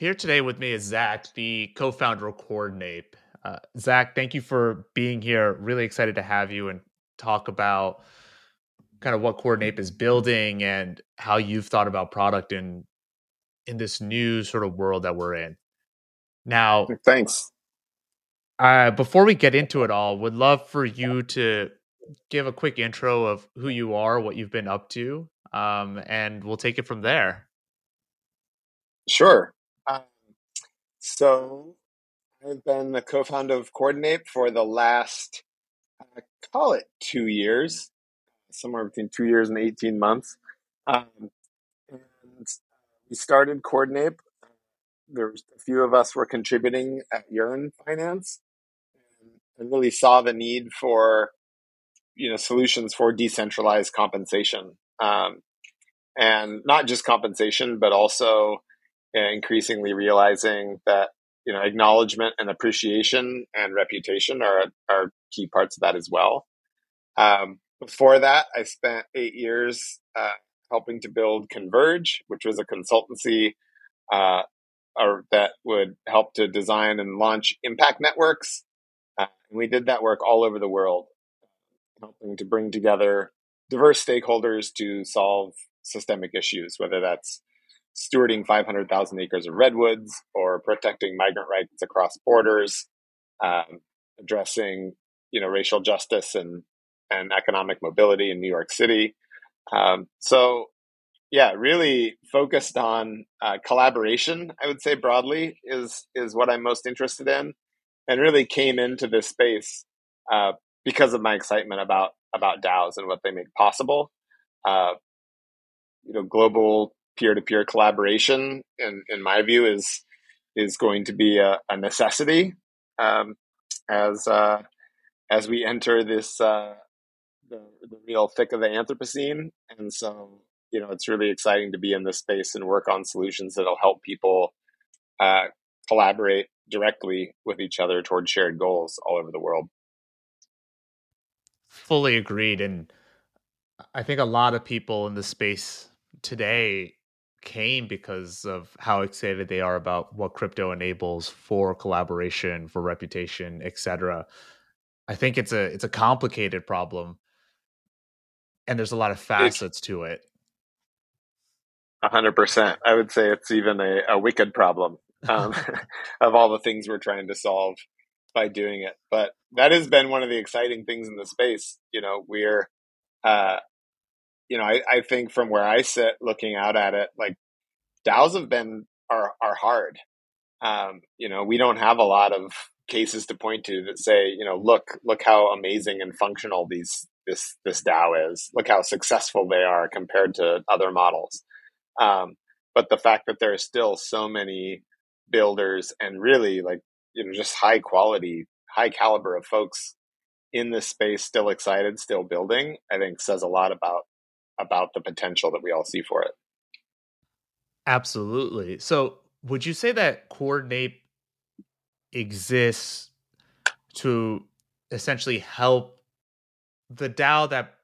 Here today with me is Zach, the co founder of Coordinape. Uh, Zach, thank you for being here. Really excited to have you and talk about kind of what Coordinape is building and how you've thought about product in in this new sort of world that we're in. Now, thanks. Uh, before we get into it all, would love for you to give a quick intro of who you are, what you've been up to, um, and we'll take it from there. Sure. So, I've been the co-founder of Coordinape for the last, uh, call it two years, somewhere between two years and eighteen months. Um, and we started Coordinape. There's a few of us were contributing at Yearn Finance, and really saw the need for you know solutions for decentralized compensation um, and not just compensation but also increasingly realizing that you know acknowledgement and appreciation and reputation are are key parts of that as well. Um, before that i spent eight years uh, helping to build converge which was a consultancy uh, or that would help to design and launch impact networks. Uh, and we did that work all over the world, helping to bring together diverse stakeholders to solve systemic issues, whether that's stewarding 500,000 acres of redwoods or protecting migrant rights across borders, um, addressing you know racial justice and and economic mobility in New York City. Um, so yeah, really focused on uh, collaboration. I would say broadly is is what I'm most interested in and really came into this space uh, because of my excitement about about DAOs and what they make possible. Uh, you know, global peer to peer collaboration, in in my view, is is going to be a, a necessity um, as uh, as we enter this uh, the, the real thick of the Anthropocene, and so you know it's really exciting to be in this space and work on solutions that'll help people uh, collaborate directly with each other towards shared goals all over the world. Fully agreed. And I think a lot of people in the space today came because of how excited they are about what crypto enables for collaboration, for reputation, etc. I think it's a it's a complicated problem and there's a lot of facets it's, to it. A hundred percent. I would say it's even a, a wicked problem um, of all the things we're trying to solve by doing it. But that has been one of the exciting things in the space. You know, we're, uh, you know, I, I think from where I sit looking out at it, like DAOs have been are are hard. Um, you know, we don't have a lot of cases to point to that say, you know, look, look how amazing and functional these this this DAO is. Look how successful they are compared to other models. Um, but the fact that there are still so many builders and really like you know just high quality high caliber of folks in this space still excited still building i think says a lot about about the potential that we all see for it absolutely so would you say that Coordinape exists to essentially help the dao that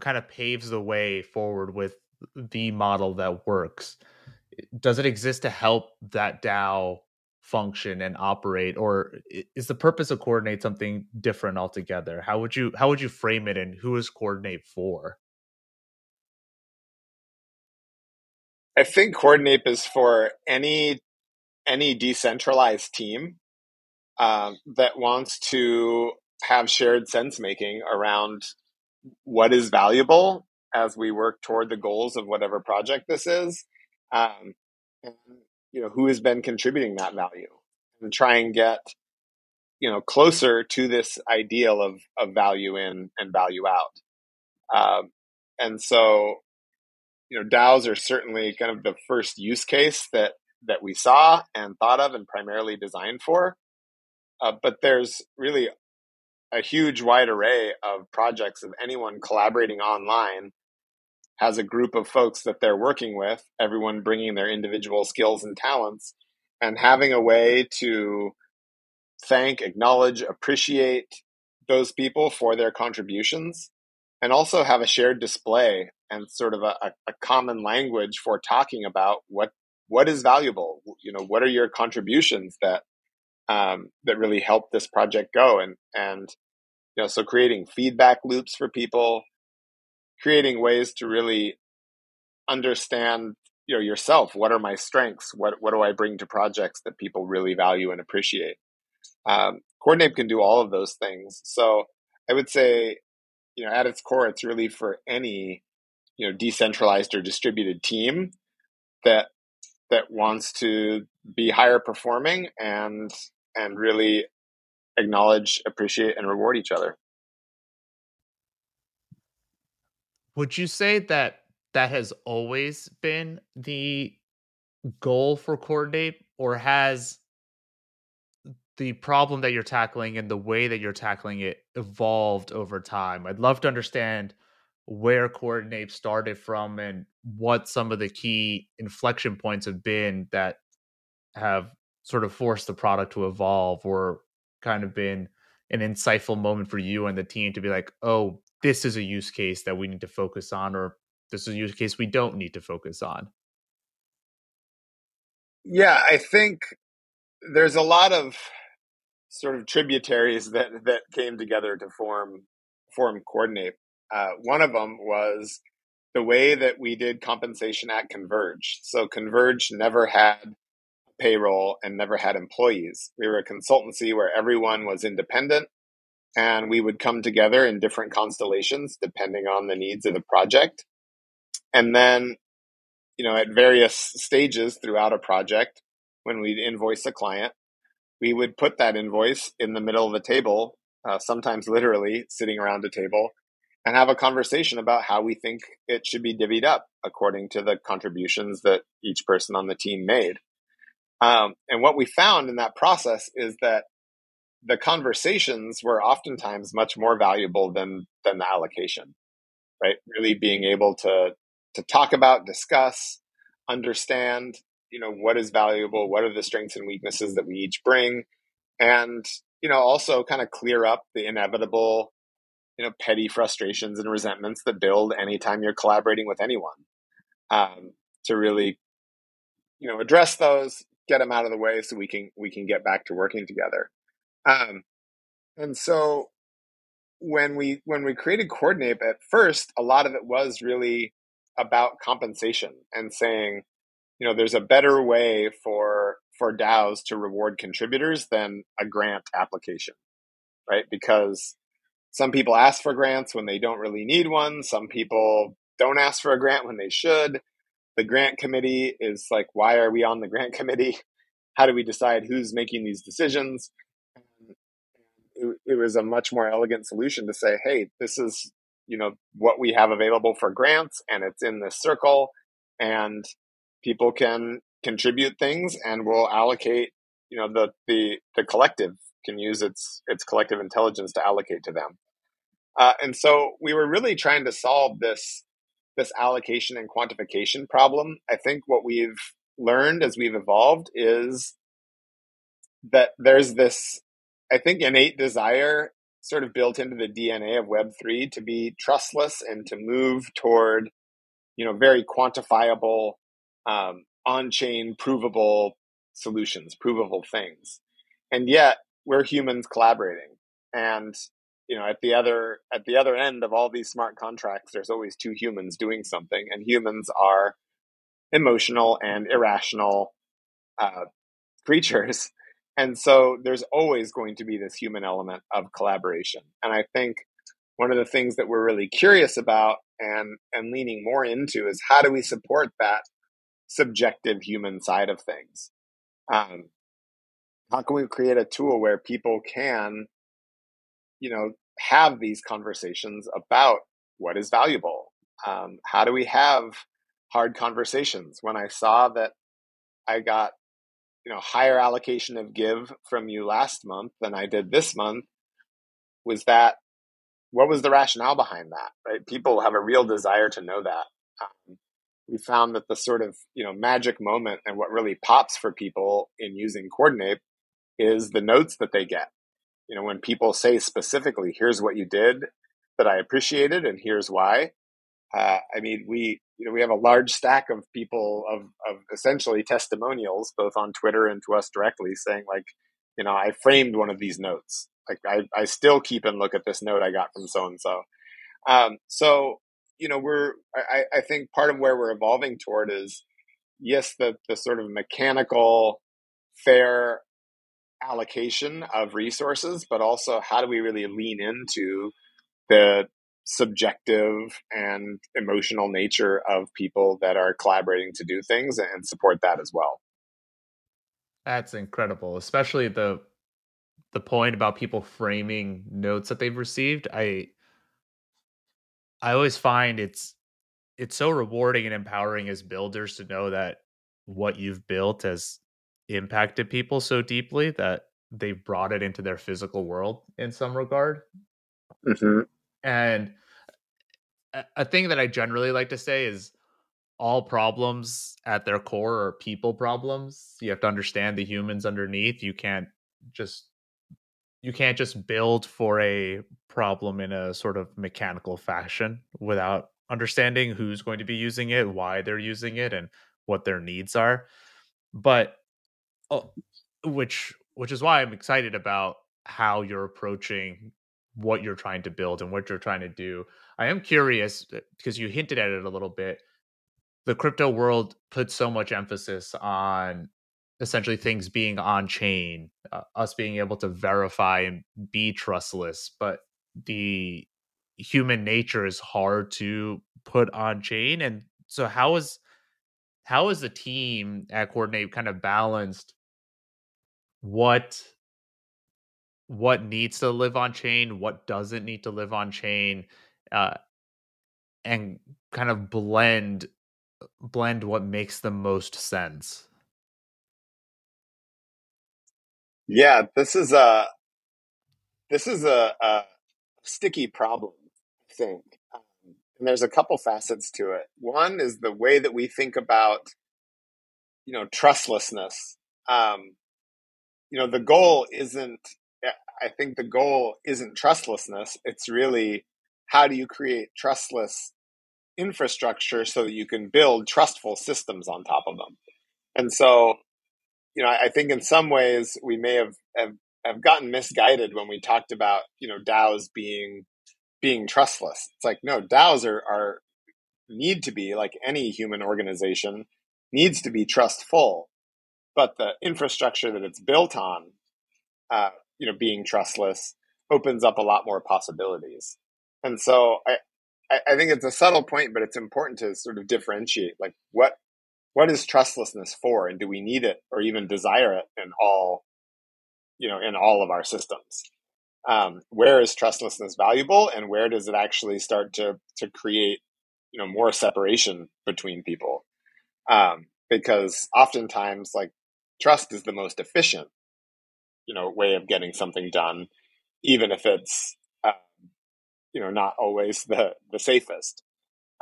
kind of paves the way forward with the model that works does it exist to help that DAO function and operate, or is the purpose of Coordinape something different altogether? How would you how would you frame it, and who is Coordinape for? I think coordinape is for any any decentralized team um, that wants to have shared sense making around what is valuable as we work toward the goals of whatever project this is um, and you know who has been contributing that value, and try and get you know closer to this ideal of of value in and value out. Um, and so, you know, DAOs are certainly kind of the first use case that that we saw and thought of and primarily designed for. Uh, but there's really a huge wide array of projects of anyone collaborating online has a group of folks that they're working with, everyone bringing their individual skills and talents, and having a way to thank, acknowledge, appreciate those people for their contributions, and also have a shared display and sort of a, a common language for talking about what what is valuable you know what are your contributions that um, that really help this project go? And and you know so creating feedback loops for people creating ways to really understand you know yourself. What are my strengths? What what do i bring to projects that people really value and appreciate? Um, coordinape can do all of those things. So i would say you know at its core it's really for any you know decentralized or distributed team that that wants to be higher performing and and really acknowledge appreciate and reward each other. Would you say that that has always been the goal for Coordinape, or has the problem that you're tackling and the way that you're tackling it evolved over time. I'd love to understand where Coordinape started from and what some of the key inflection points have been that have sort of forced the product to evolve or kind of been an insightful moment for you and the team to be like oh this is a use case that we need to focus on or this is a use case we don't need to focus on. Yeah i think there's a lot of sort of tributaries that that came together to form form coordinape uh, one of them was the way that we did compensation at Converge. So Converge never had payroll and never had employees. We were a consultancy where everyone was independent and we would come together in different constellations depending on the needs of the project. And then, you know, at various stages throughout a project, when we'd invoice a client, we would put that invoice in the middle of the table, uh, sometimes literally sitting around a table, and have a conversation about how we think it should be divvied up according to the contributions that each person on the team made. Um, and what we found in that process is that the conversations were oftentimes much more valuable than than the allocation, right? Really being able to to talk about, discuss, understand, you know, what is valuable, what are the strengths and weaknesses that we each bring, and you know, also kind of clear up the inevitable you know petty frustrations and resentments that build anytime you're collaborating with anyone um, to really you know address those get them out of the way so we can we can get back to working together. Um, and so when we when we created Coordinape at first a lot of it was really about compensation and saying you know there's a better way for for DAOs to reward contributors than a grant application right because some people ask for grants when they don't really need one. Some people don't ask for a grant when they should. The grant committee is like, why are we on the grant committee? How do we decide who's making these decisions? It, it was a much more elegant solution to say, hey, this is you know what we have available for grants, and it's in this circle, and people can contribute things, and we'll allocate. You know the the the collective can use its its collective intelligence to allocate to them. Uh, and so we were really trying to solve this this allocation and quantification problem. I think what we've learned as we've evolved is that there's this, I think, innate desire sort of built into the DNA of Web3 to be trustless and to move toward, you know, very quantifiable, um, on chain, provable solutions, provable things. And yet we're humans collaborating. And you know at the other at the other end of all these smart contracts there's always two humans doing something and humans are emotional and irrational uh, creatures and so there's always going to be this human element of collaboration and i think one of the things that we're really curious about and and leaning more into is how do we support that subjective human side of things um, how can we create a tool where people can you know, have these conversations about what is valuable. Um, how do we have hard conversations? When I saw that I got, you know, higher allocation of give from you last month than I did this month, was that what was the rationale behind that? Right? People have a real desire to know that. Um, we found that the sort of you know magic moment and what really pops for people in using coordinape is the notes that they get you know, when people say specifically, here's what you did that I appreciated and here's why, Uh, I mean, we you know we have a large stack of people of of essentially testimonials, both on Twitter and to us directly, saying like, you know, I framed one of these notes. Like I I still keep and look at this note I got from so and so. Um, so you know, we're I I think part of where we're evolving toward is yes, the the sort of mechanical, fair allocation of resources, but also how do we really lean into the subjective and emotional nature of people that are collaborating to do things and support that as well. That's incredible, especially the the point about people framing notes that they've received. I I always find it's it's so rewarding and empowering as builders to know that what you've built has impacted people so deeply that they've brought it into their physical world in some regard. Mm-hmm. And a thing that I generally like to say is all problems at their core are people problems. You have to understand the humans underneath. You can't just you can't just build for a problem in a sort of mechanical fashion without understanding who's going to be using it, why they're using it, and what their needs are. But oh, which which is why I'm excited about how you're approaching what you're trying to build and what you're trying to do. I am curious because uh, you hinted at it a little bit. The crypto world puts so much emphasis on essentially things being on chain, uh, us being able to verify and be trustless, but the human nature is hard to put on chain. And so, how is how is the team at Coordinape kind of balanced what what needs to live on chain, what doesn't need to live on chain, uh, and kind of blend blend what makes the most sense. Yeah, this is a this is a, a sticky problem, I think. Um, and there's a couple facets to it. One is the way that we think about, you know, trustlessness. Um, you know, the goal isn't I think the goal isn't trustlessness. It's really how do you create trustless infrastructure so that you can build trustful systems on top of them. And so, you know, I think in some ways we may have, have, have gotten misguided when we talked about, you know, DAOs being being trustless. It's like, no, DAOs are, are need to be like any human organization needs to be trustful, but the infrastructure that it's built on uh, you know being trustless opens up a lot more possibilities and so i i think it's a subtle point but it's important to sort of differentiate like what what is trustlessness for? And do we need it or even desire it in all you know in all of our systems? Um, where is trustlessness valuable and where does it actually start to to create you know more separation between people? Um, because oftentimes like trust is the most efficient you know way of getting something done, even if it's um, you know not always the the safest.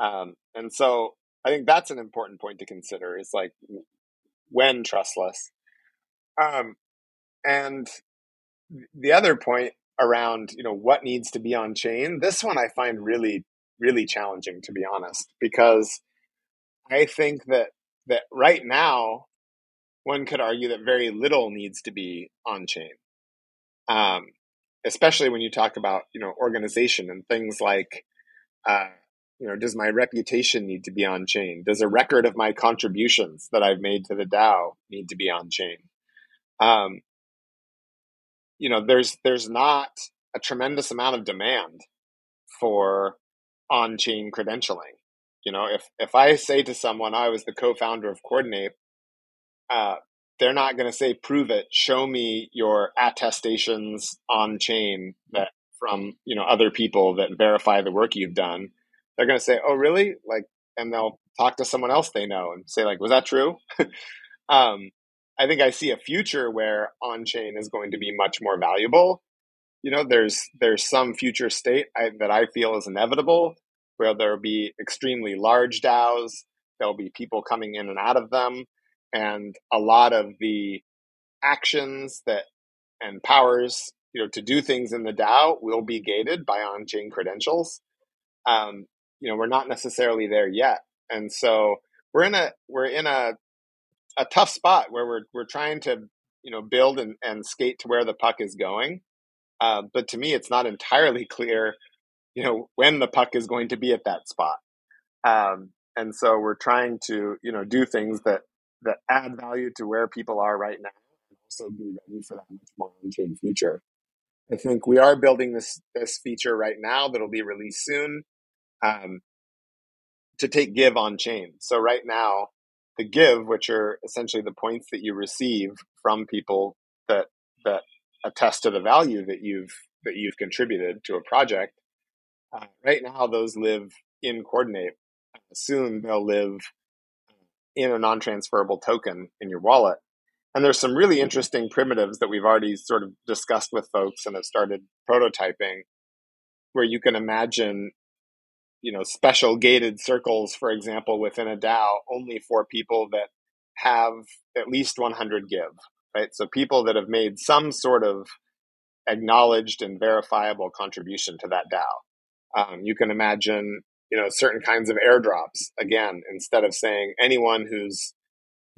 Um, and so I think that's an important point to consider is like when trustless. Um, and the other point around you know what needs to be on chain, this one I find really really challenging to be honest because I think that that right now one could argue that very little needs to be on chain. Um, especially when you talk about, you know, organization and things like, uh, you know, does my reputation need to be on chain? Does a record of my contributions that I've made to the DAO need to be on chain? Um, you know, there's there's not a tremendous amount of demand for on-chain credentialing. You know, if if I say to someone I was the co-founder of Coordinape, uh, they're not going to say prove it show me your attestations on chain that from you know other people that verify the work you've done they're going to say oh really? Like and they'll talk to someone else they know and say like was that true? Um, i think i see a future where on chain is going to be much more valuable. You know there's there's some future state I, that i feel is inevitable where there'll be extremely large daos there'll be people coming in and out of them and a lot of the actions that and powers you know to do things in the DAO will be gated by on-chain credentials. Um, you know we're not necessarily there yet, and so we're in a we're in a a tough spot where we're we're trying to you know build and, and skate to where the puck is going. Uh, but to me, it's not entirely clear, you know, when the puck is going to be at that spot. Um, and so we're trying to you know do things that that add value to where people are right now, and also be ready for that much more on-chain future. I think we are building this this feature right now that'll be released soon um, to take give on chain. So right now, the give, which are essentially the points that you receive from people that that attest to the value that you've that you've contributed to a project. Uh, right now, those live in Coordinape. Soon they'll live in a non-transferable token in your wallet. And there's some really interesting primitives that we've already sort of discussed with folks and have started prototyping, where you can imagine you know special gated circles for example within a dao only for people that have at least 100 give right? So people that have made some sort of acknowledged and verifiable contribution to that dao. Um, you can imagine you know certain kinds of airdrops again instead of saying anyone who's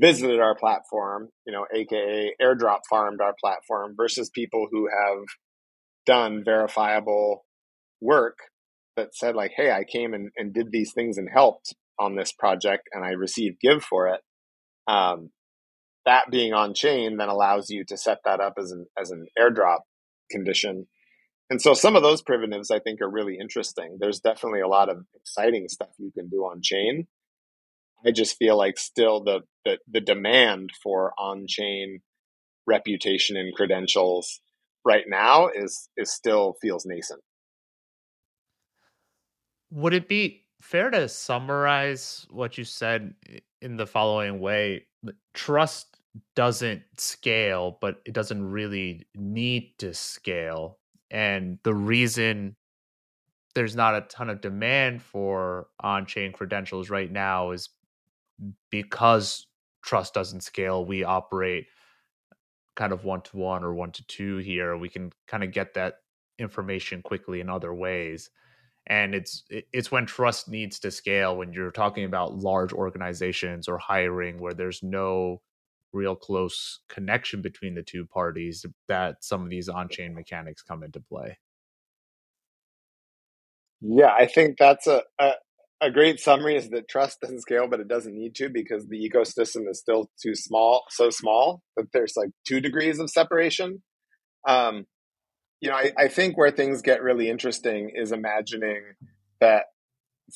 visited our platform you know aka airdrop farmed our platform versus people who have done verifiable work that said like, hey, I came and, and did these things and helped on this project and I received give for it. Um, that being on chain then allows you to set that up as an as an airdrop condition. And so some of those primitives I think are really interesting. There's definitely a lot of exciting stuff you can do on chain. I just feel like still the the, the demand for on chain reputation and credentials right now is is still feels nascent. Would it be fair to summarize what you said in the following way? Trust doesn't scale, but it doesn't really need to scale. And the reason there's not a ton of demand for on chain credentials right now is because trust doesn't scale. We operate kind of one to one or one to two here. We can kind of get that information quickly in other ways and it's it's when trust needs to scale when you're talking about large organizations or hiring where there's no real close connection between the two parties that some of these on-chain mechanics come into play. Yeah i think that's a, a, a great summary is that trust doesn't scale but it doesn't need to because the ecosystem is still too small so small that there's like two degrees of separation. Um, you know, I, I think where things get really interesting is imagining that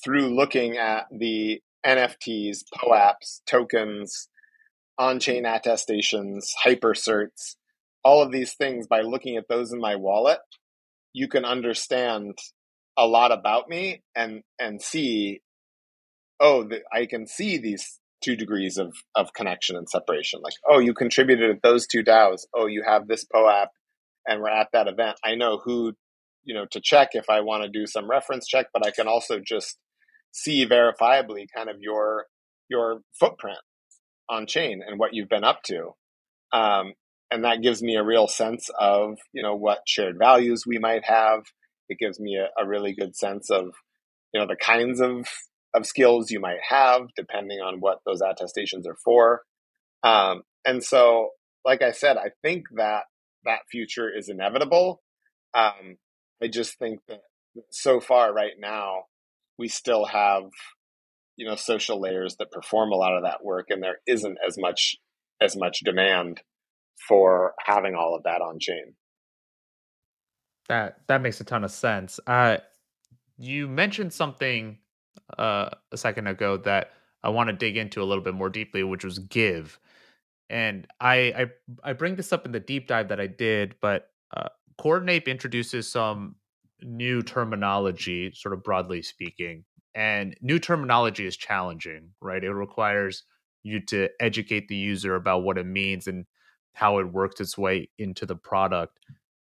through looking at the NFTs, POAPs, tokens, on chain attestations, hypercerts, all of these things, by looking at those in my wallet, you can understand a lot about me and and see oh the, i can see these two degrees of of connection and separation. Like oh you contributed at those two daos oh you have this poap and we're at that event, I know who, you know, to check if I want to do some reference check, but I can also just see verifiably kind of your your footprint on chain and what you've been up to. Um, and that gives me a real sense of, you know, what shared values we might have. It gives me a, a really good sense of, you know, the kinds of, of skills you might have depending on what those attestations are for. Um, and so, like I said, I think that that future is inevitable. Um, I just think that so far right now, we still have, you know, social layers that perform a lot of that work, and there isn't as much as much demand for having all of that on chain. That that makes a ton of sense. Uh, you mentioned something uh, a second ago that I want to dig into a little bit more deeply, which was give and I, I I bring this up in the deep dive that I did, but uh, Coordinape introduces some new terminology, sort of broadly speaking, and new terminology is challenging, right? It requires you to educate the user about what it means and how it works its way into the product,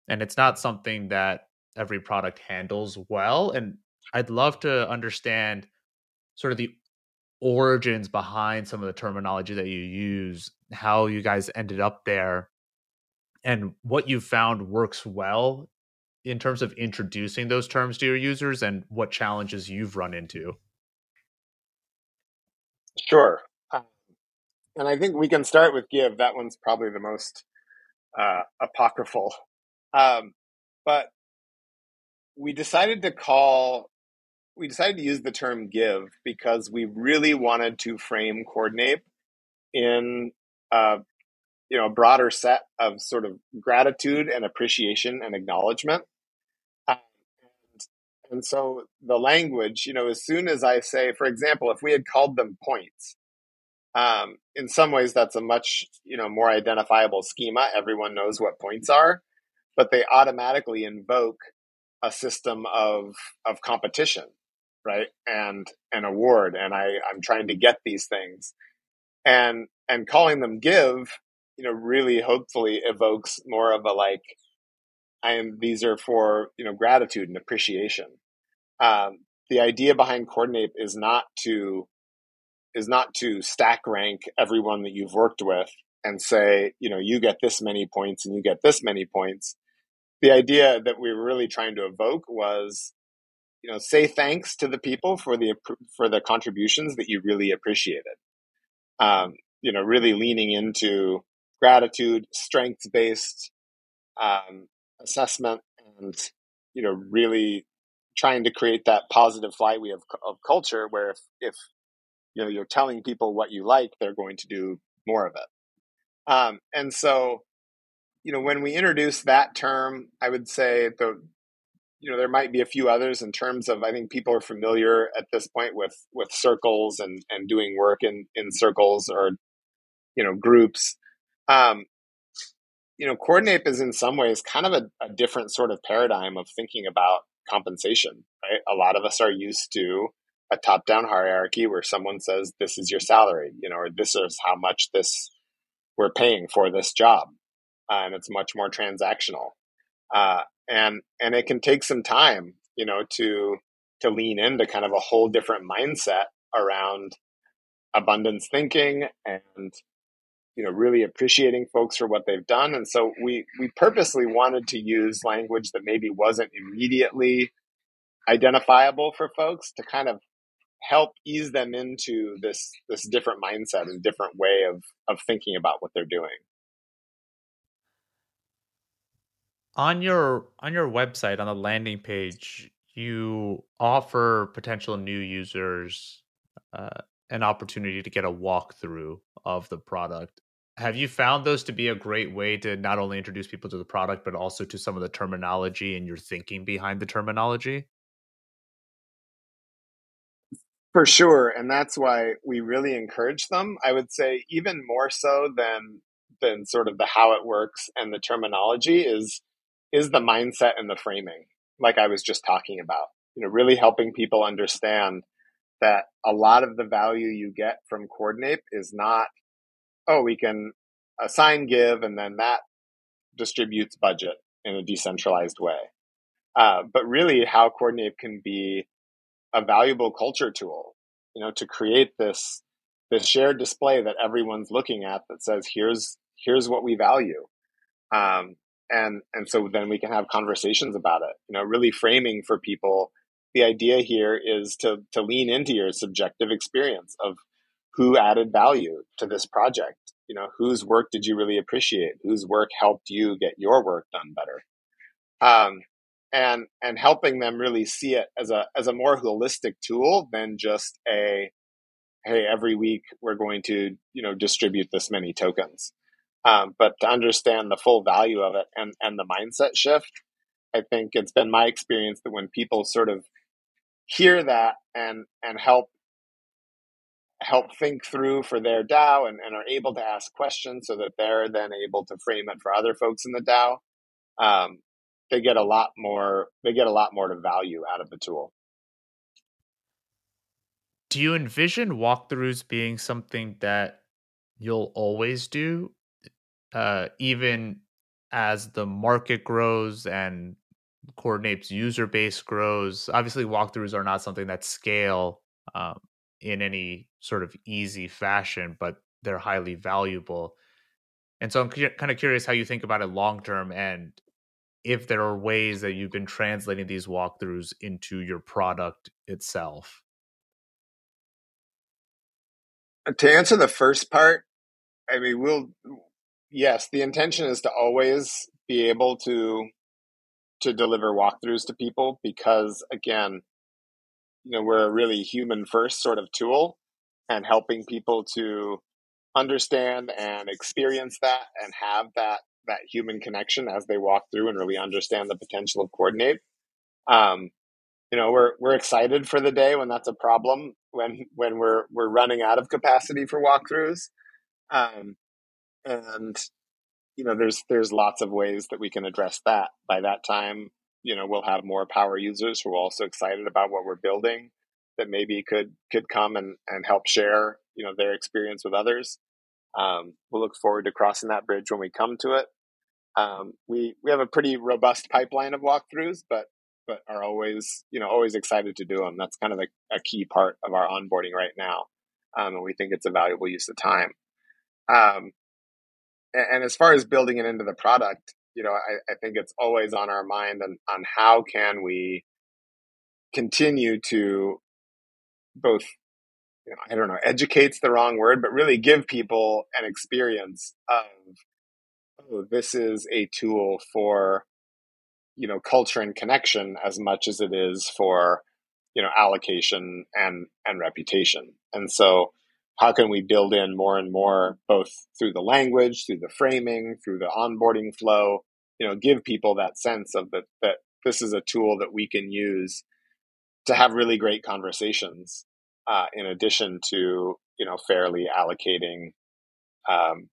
and it's not something that every product handles well. And I'd love to understand sort of the origins behind some of the terminology that you use, how you guys ended up there, and what you found works well in terms of introducing those terms to your users and what challenges you've run into. Sure. Um, and I think we can start with give. That one's probably the most uh, apocryphal. Um, but we decided to call, we decided to use the term give because we really wanted to frame coordinape in uh, you know a broader set of sort of gratitude and appreciation and acknowledgement. Um, and, and so the language you know as soon as i say for example if we had called them points um, in some ways that's a much you know more identifiable schema. Everyone knows what points are but they automatically invoke a system of of competition right? And an award and i i'm trying to get these things. And and calling them give you know really hopefully evokes more of a like i am these are for you know gratitude and appreciation. Um, the idea behind coordinape is not to is not to stack rank everyone that you've worked with and say you know you get this many points and you get this many points. The idea that we were really trying to evoke was you know say thanks to the people for the for the contributions that you really appreciated um, you know really leaning into gratitude, strengths based um, assessment, and you know really trying to create that positive flywheel of, of culture where if, if you know you're telling people what you like, they're going to do more of it. Um, and so, you know, when we introduce that term, I would say the you know there might be a few others in terms of I think people are familiar at this point with with circles and and doing work in in circles or you know groups um, you know, coordinape is in some ways kind of a, a different sort of paradigm of thinking about compensation, right? A lot of us are used to a top down hierarchy where someone says, this is your salary, you know, or this is how much this we're paying for this job. Uh, and it's much more transactional. Uh, and, and it can take some time, you know, to, to lean into kind of a whole different mindset around abundance thinking and you know really appreciating folks for what they've done. And so we we purposely wanted to use language that maybe wasn't immediately identifiable for folks to kind of help ease them into this this different mindset and different way of of thinking about what they're doing on your on your website on the landing page you offer potential new users uh, an opportunity to get a walkthrough of the product have you found those to be a great way to not only introduce people to the product, but also to some of the terminology and your thinking behind the terminology? For sure. And that's why we really encourage them. I would say even more so than than sort of the how it works and the terminology is is the mindset and the framing, like I was just talking about. You know, really helping people understand that a lot of the value you get from Coordinape is not oh, we can assign give and then that distributes budget in a decentralized way. Uh, but really, how Coordinape can be a valuable culture tool, you know, to create this this shared display that everyone's looking at that says, "Here's here's what we value," um, and and so then we can have conversations about it. You know, really framing for people. The idea here is to to lean into your subjective experience of who added value to this project you know whose work did you really appreciate whose work helped you get your work done better um, and and helping them really see it as a as a more holistic tool than just a hey every week we're going to you know distribute this many tokens um, but to understand the full value of it and and the mindset shift i think it's been my experience that when people sort of hear that and and help help think through for their DAO and, and are able to ask questions so that they're then able to frame it for other folks in the DAO, um, they get a lot more. They get a lot more to value out of the tool. Do you envision walkthroughs being something that you'll always do, uh, even as the market grows and Coordinape's user base grows? Obviously, walkthroughs are not something that scale um, in any sort of easy fashion, but they're highly valuable. And so I'm kind of curious how you think about it long term and if there are ways that you've been translating these walkthroughs into your product itself. To answer the first part, I mean, we'll, yes, the intention is to always be able to to deliver walkthroughs to people because again you know we're a really human first sort of tool and helping people to understand and experience that and have that that human connection as they walk through and really understand the potential of coordinape. um, you know we're we're excited for the day when that's a problem when when we're we're running out of capacity for walkthroughs um, and you know there's there's lots of ways that we can address that. By that time you know we'll have more power users who are also excited about what we're building that maybe could could come and and help share you know their experience with others. Um, we'll look forward to crossing that bridge when we come to it. Um, we we have a pretty robust pipeline of walkthroughs but but are always you know always excited to do them that's kind of a, a key part of our onboarding right now um, and we think it's a valuable use of time. Um, and as far as building it into the product, you know, I, I think it's always on our mind on, on how can we continue to both, you know, I don't know, educate's the wrong word, but really give people an experience of, oh, this is a tool for, you know, culture and connection as much as it is for, you know, allocation and, and reputation. And so, how can we build in more and more both through the language through the framing through the onboarding flow? You know give people that sense of that that this is a tool that we can use to have really great conversations uh, in addition to you know fairly allocating um,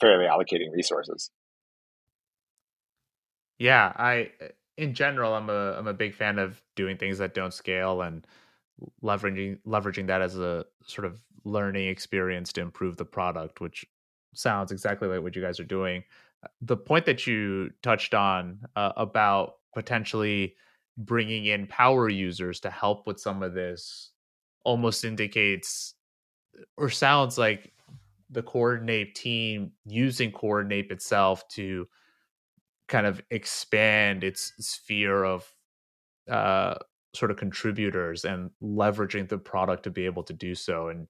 fairly allocating resources. Yeah i in general i'm a i'm a big fan of doing things that don't scale and leveraging leveraging that as a sort of learning experience to improve the product, which sounds exactly like what you guys are doing. Uh, the point that you touched on uh, about potentially bringing in power users to help with some of this almost indicates or sounds like the coordinape team using coordinape itself to kind of expand its sphere of uh, sort of contributors and leveraging the product to be able to do so and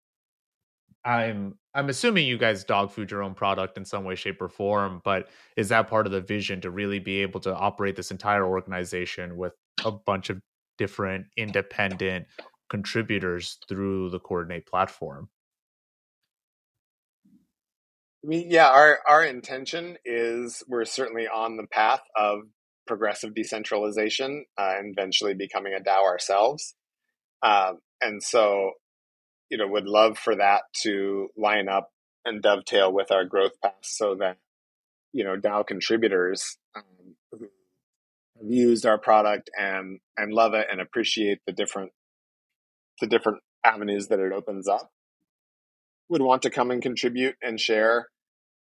i'm i'm assuming you guys dog food your own product in some way shape or form but is that part of the vision to really be able to operate this entire organization with a bunch of different independent contributors through the coordinape platform I mean, yeah, our, our intention is we're certainly on the path of progressive decentralization uh, and eventually becoming a DAO ourselves. Uh, and so, you know, would love for that to line up and dovetail with our growth path so that, you know, DAO contributors um, who have used our product and, and love it and appreciate the different, the different avenues that it opens up would want to come and contribute and share,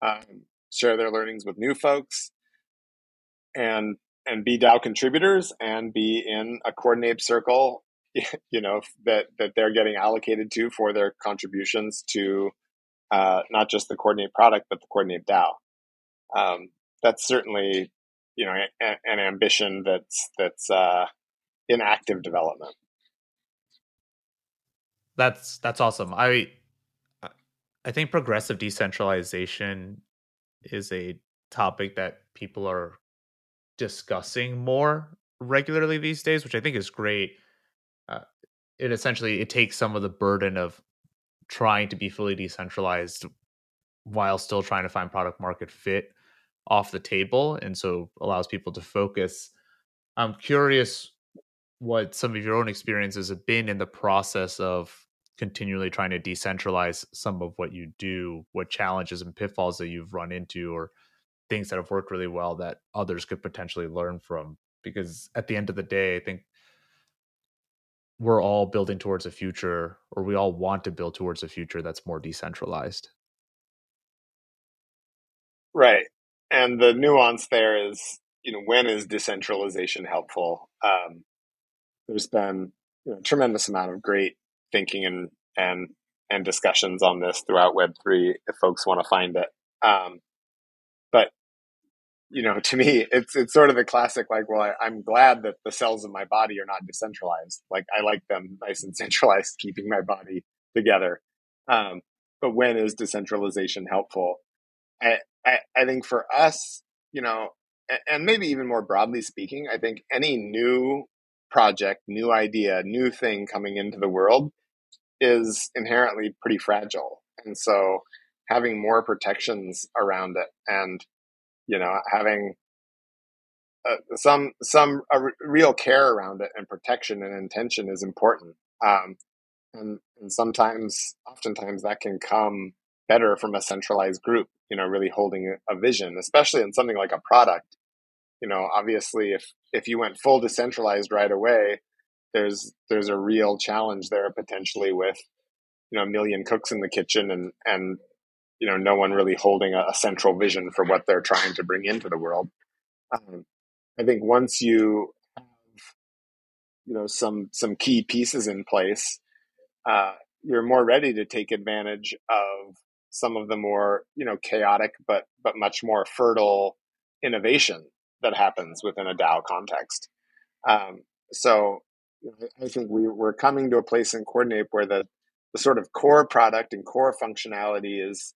um, share their learnings with new folks and and be DAO contributors and be in a coordinape circle, you know, that, that they're getting allocated to for their contributions to uh, not just the coordinape product, but the coordinape DAO. Um, that's certainly, you know, a, an ambition that's, that's uh, in active development. That's, that's awesome. I, I think progressive decentralization is a topic that people are discussing more regularly these days, which I think is great. It essentially it takes some of the burden of trying to be fully decentralized while still trying to find product market fit off the table, and so allows people to focus. I'm curious what some of your own experiences have been in the process of continually trying to decentralize some of what you do, what challenges and pitfalls that you've run into, or things that have worked really well that others could potentially learn from because at the end of the day i think we're all building towards a future or we all want to build towards a future that's more decentralized. Right and the nuance there is you know when is decentralization helpful? Um, there's been you know, a tremendous amount of great thinking and and and discussions on this throughout web3 if folks want to find it. Um, you know, to me, it's it's sort of the classic like, well, I, am glad that the cells of my body are not decentralized. Like I like them nice and centralized, keeping my body together. Um, but when is decentralization helpful? I, I, I think for us, you know, and maybe even more broadly speaking, I think any new project, new idea, new thing coming into the world is inherently pretty fragile. And so having more protections around it and, you know, having uh, some, some real care around it and protection and intention is important. Um, and, and sometimes, oftentimes that can come better from a centralized group, you know, really holding a vision, especially in something like a product. You know, obviously if, if you went full decentralized right away, there's, there's a real challenge there potentially with, you know, a million cooks in the kitchen and, and, you know, no one really holding a, a central vision for what they're trying to bring into the world. Um, I think once you have, you know, some, some key pieces in place, uh, you're more ready to take advantage of some of the more you know chaotic but but much more fertile innovation that happens within a DAO context. Um, so I think we, we're coming to a place in Coordinape where the, the sort of core product and core functionality is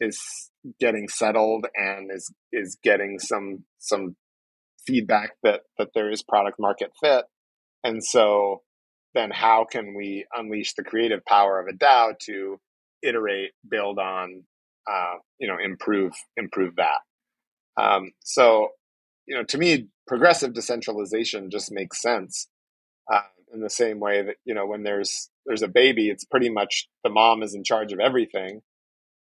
is getting settled and is is getting some some feedback that that there is product market fit. And so then how can we unleash the creative power of a DAO to iterate, build on, uh, you know, improve improve that. Um, so, you know, to me, progressive decentralization just makes sense. Uh, in the same way that you know, when there's there's a baby, it's pretty much the mom is in charge of everything,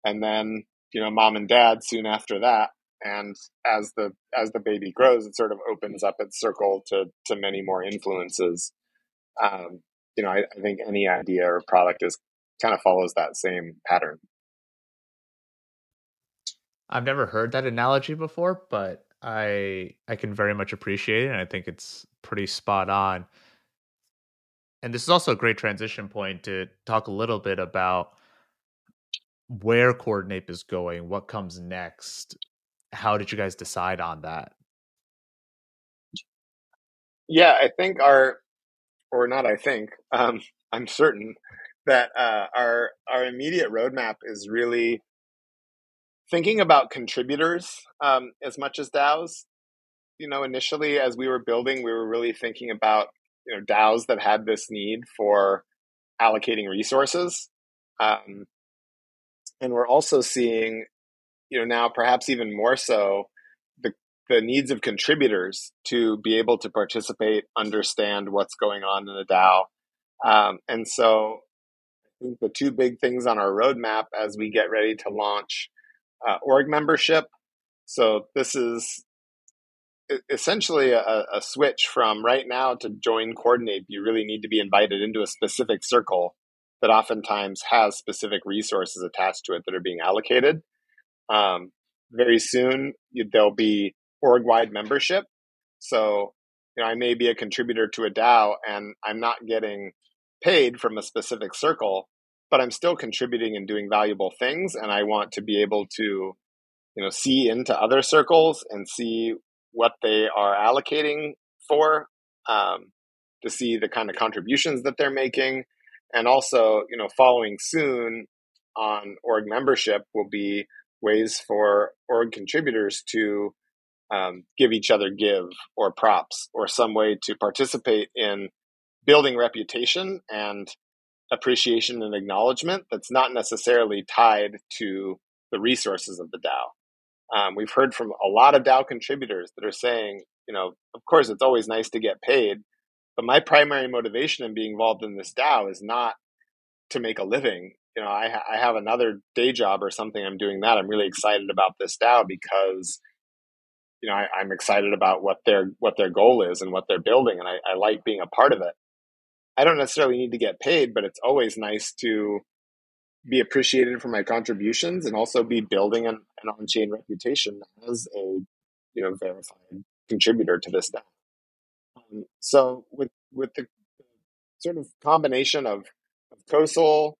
and then you know, mom and dad soon after that. And as the as the baby grows, it sort of opens up its circle to to many more influences um, you know, I, I think any idea or product is kind of follows that same pattern. I've never heard that analogy before, but I I can very much appreciate it and I think it's pretty spot on. And this is also a great transition point to talk a little bit about where Coordinape is going, what comes next. How did you guys decide on that? Yeah, I think our or not I think, um, I'm certain that uh, our our immediate roadmap is really thinking about contributors um, as much as DAOs. You know, initially as we were building, we were really thinking about you know DAOs that had this need for allocating resources, um, and we're also seeing, you know, now perhaps even more so the needs of contributors to be able to participate, understand what's going on in a DAO. Um, and so I think the two big things on our roadmap as we get ready to launch uh, org membership. So this is essentially a, a, switch from right now to join coordinape you really need to be invited into a specific circle that oftentimes has specific resources attached to it that are being allocated um, very soon there'll be org wide membership. So, you know, I may be a contributor to a DAO and I'm not getting paid from a specific circle, but I'm still contributing and doing valuable things. And I want to be able to, you know, see into other circles and see what they are allocating for, um, to see the kind of contributions that they're making. And also, you know, following soon on org membership will be ways for org contributors to um, give each other give or props or some way to participate in building reputation and appreciation and acknowledgement that's not necessarily tied to the resources of the DAO. Um, we've heard from a lot of DAO contributors that are saying, you know, of course, it's always nice to get paid, but my primary motivation in being involved in this DAO is not to make a living. You know, I, I have another day job or something. I'm doing that. I'm really excited about this DAO because you know, I, am excited about what their what their goal is and what they're building, and I, I like being a part of it. I don't necessarily need to get paid, but it's always nice to be appreciated for my contributions and also be building an, an on-chain reputation as a you know verified contributor to this DAO. Um, so with with the sort of combination of, of CoSoul,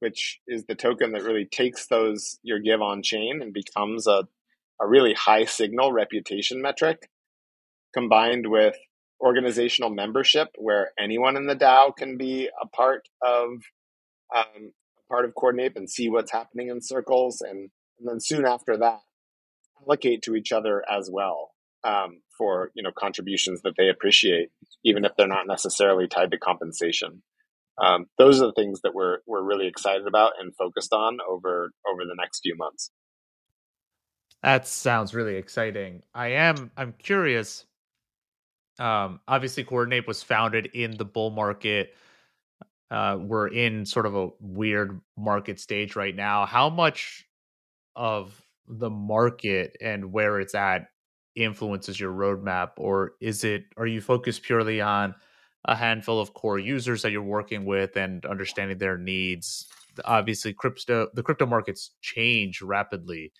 which is the token that really takes those your give on chain and becomes a a really high signal reputation metric combined with organizational membership where anyone in the DAO can be a part of um, part of Coordinape and see what's happening in circles and, and then soon after that allocate to each other as well um, for you know contributions that they appreciate even if they're not necessarily tied to compensation um, those are the things that we're we're really excited about and focused on over over the next few months that sounds really exciting i am i'm curious um, obviously, Coordinape was founded in the bull market. Uh, we're in sort of a weird market stage right now. How much of the market and where it's at influences your roadmap, or is it? Are you focused purely on a handful of core users that you're working with and understanding their needs? Obviously, crypto the crypto markets change rapidly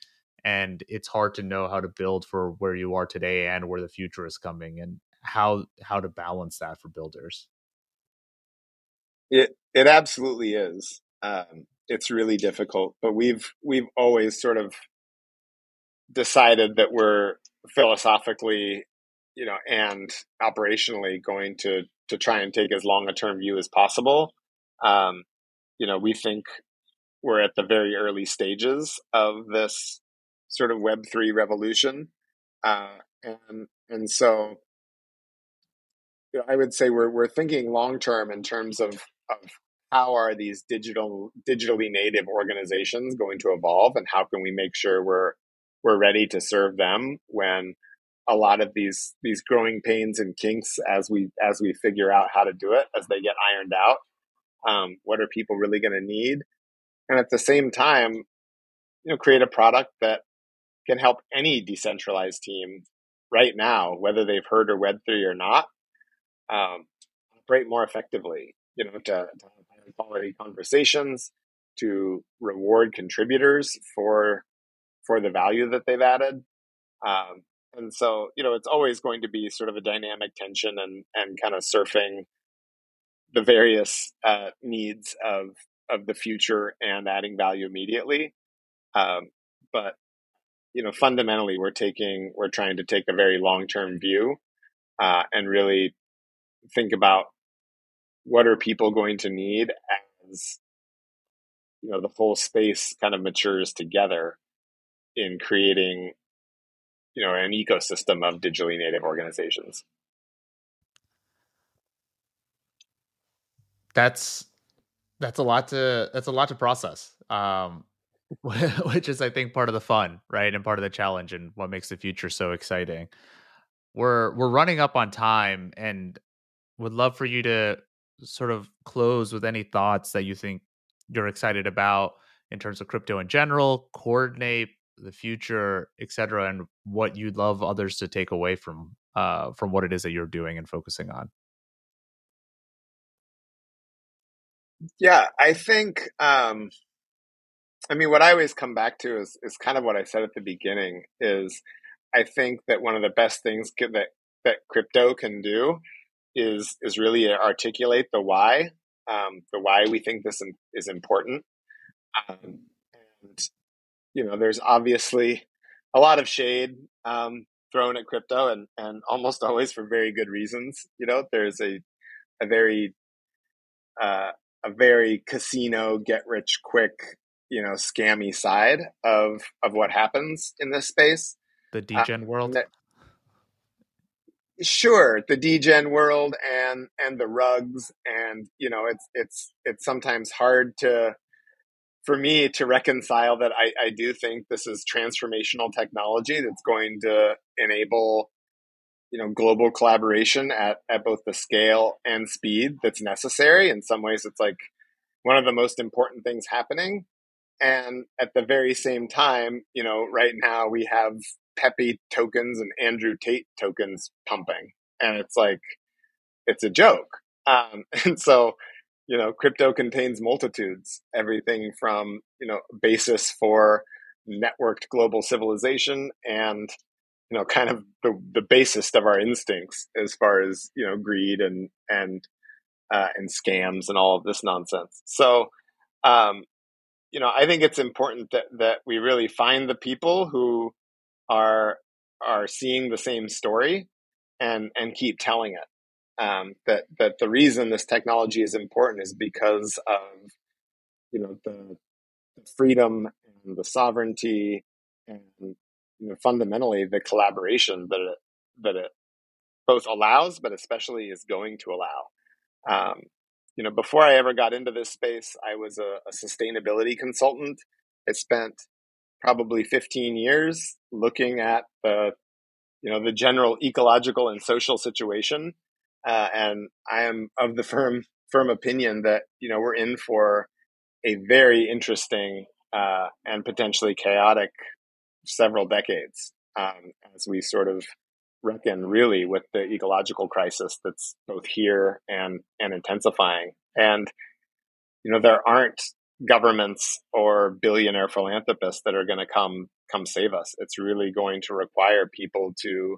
and it's hard to know how to build for where you are today and where the future is coming and how how to balance that for builders. It it absolutely is. Um, it's really difficult, but we've we've always sort of decided that we're philosophically, you know, and operationally going to to try and take as long a term view as possible. Um, you know, we think we're at the very early stages of this sort of Web three revolution, uh, and and so you know, I would say we're we're thinking long term in terms of of how are these digital digitally native organizations going to evolve and how can we make sure we're we're ready to serve them when a lot of these these growing pains and kinks as we as we figure out how to do it as they get ironed out um, what are people really going to need? And at the same time you know create a product that can help any decentralized team right now whether they've heard of web3 or not um, operate more effectively, you know, to, to have quality conversations, to reward contributors for for the value that they've added. Um, and so, you know, it's always going to be sort of a dynamic tension and and kind of surfing the various uh, needs of of the future and adding value immediately. Um, but you know, fundamentally, we're taking we're trying to take a very long term view uh, and really think about what are people going to need as you know the whole space kind of matures together in creating you know an ecosystem of digitally native organizations. That's that's a lot to that's a lot to process um which is i think part of the fun right and part of the challenge and what makes the future so exciting. We're we're running up on time and would love for you to sort of close with any thoughts that you think you're excited about in terms of crypto in general, Coordinape the future, etc., and what you'd love others to take away from uh, from what it is that you're doing and focusing on. Yeah, I think. Um, I mean, what I always come back to is is kind of what I said at the beginning. Is I think that one of the best things that that crypto can do is is really articulate the why, um, the why we think this is important. Um, and you know, there's obviously a lot of shade um, thrown at crypto, and and almost always for very good reasons. You know, there's a a very uh, a very casino get rich quick you know scammy side of of what happens in this space the degen uh, world that, sure the degen world and and the rugs and you know it's it's it's sometimes hard to for me to reconcile that I, I do think this is transformational technology that's going to enable you know global collaboration at, at both the scale and speed that's necessary in some ways it's like one of the most important things happening and at the very same time you know right now we have Pepe tokens and Andrew Tate tokens pumping. And it's like, it's a joke. Um, and so, you know, crypto contains multitudes, everything from, you know, basis for networked global civilization and, you know, kind of the, the basest of our instincts as far as, you know, greed and, and, uh, and scams and all of this nonsense. So, um, you know, I think it's important that, that we really find the people who are are seeing the same story and and keep telling it. Um, that that the reason this technology is important is because of you know the, the freedom and the sovereignty and you know fundamentally the collaboration that it that it both allows but especially is going to allow. Um, you know, before I ever got into this space, I was a, a sustainability consultant. I spent probably 15 years looking at the you know the general ecological and social situation uh, and i am of the firm firm opinion that you know we're in for a very interesting uh, and potentially chaotic several decades um, as we sort of reckon really with the ecological crisis that's both here and and intensifying and you know there aren't governments or billionaire philanthropists that are going to come come save us. It's really going to require people to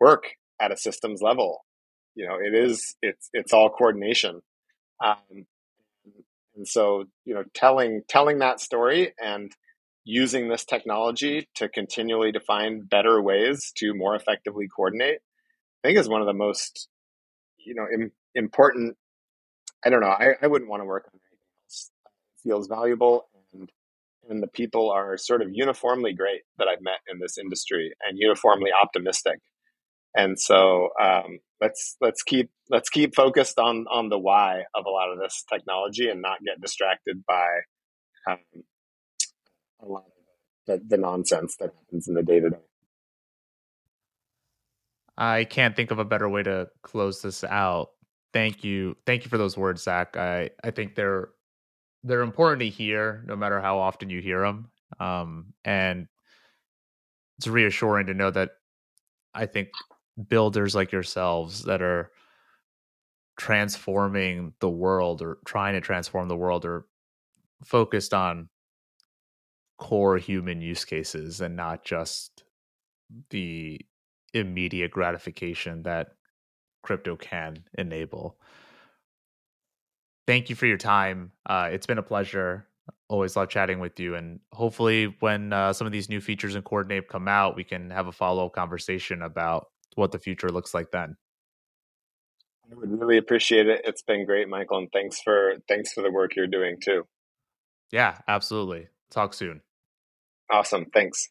work at a systems level. You know, it is it's it's all coordination, um, and so you know, telling telling that story and using this technology to continually define better ways to more effectively coordinate, I think is one of the most you know Im- important. I don't know. I, I wouldn't want to work on it. feels valuable and and the people are sort of uniformly great that I've met in this industry and uniformly optimistic. And so um, let's let's keep let's keep focused on on the why of a lot of this technology and not get distracted by um, a lot of the, the nonsense that happens in the day to day. I can't think of a better way to close this out. Thank you, thank you for those words, Zach. I I think they're they're important to hear no matter how often you hear them um, and it's reassuring to know that i think builders like yourselves that are transforming the world or trying to transform the world are focused on core human use cases and not just the immediate gratification that crypto can enable thank you for your time. Uh, it's been a pleasure. Always love chatting with you. And hopefully, when uh, some of these new features in Coordinape come out, we can have a follow up conversation about what the future looks like then. I would really appreciate it. It's been great, Michael, and thanks for thanks for the work you're doing too. Yeah, absolutely. Talk soon. Awesome. Thanks.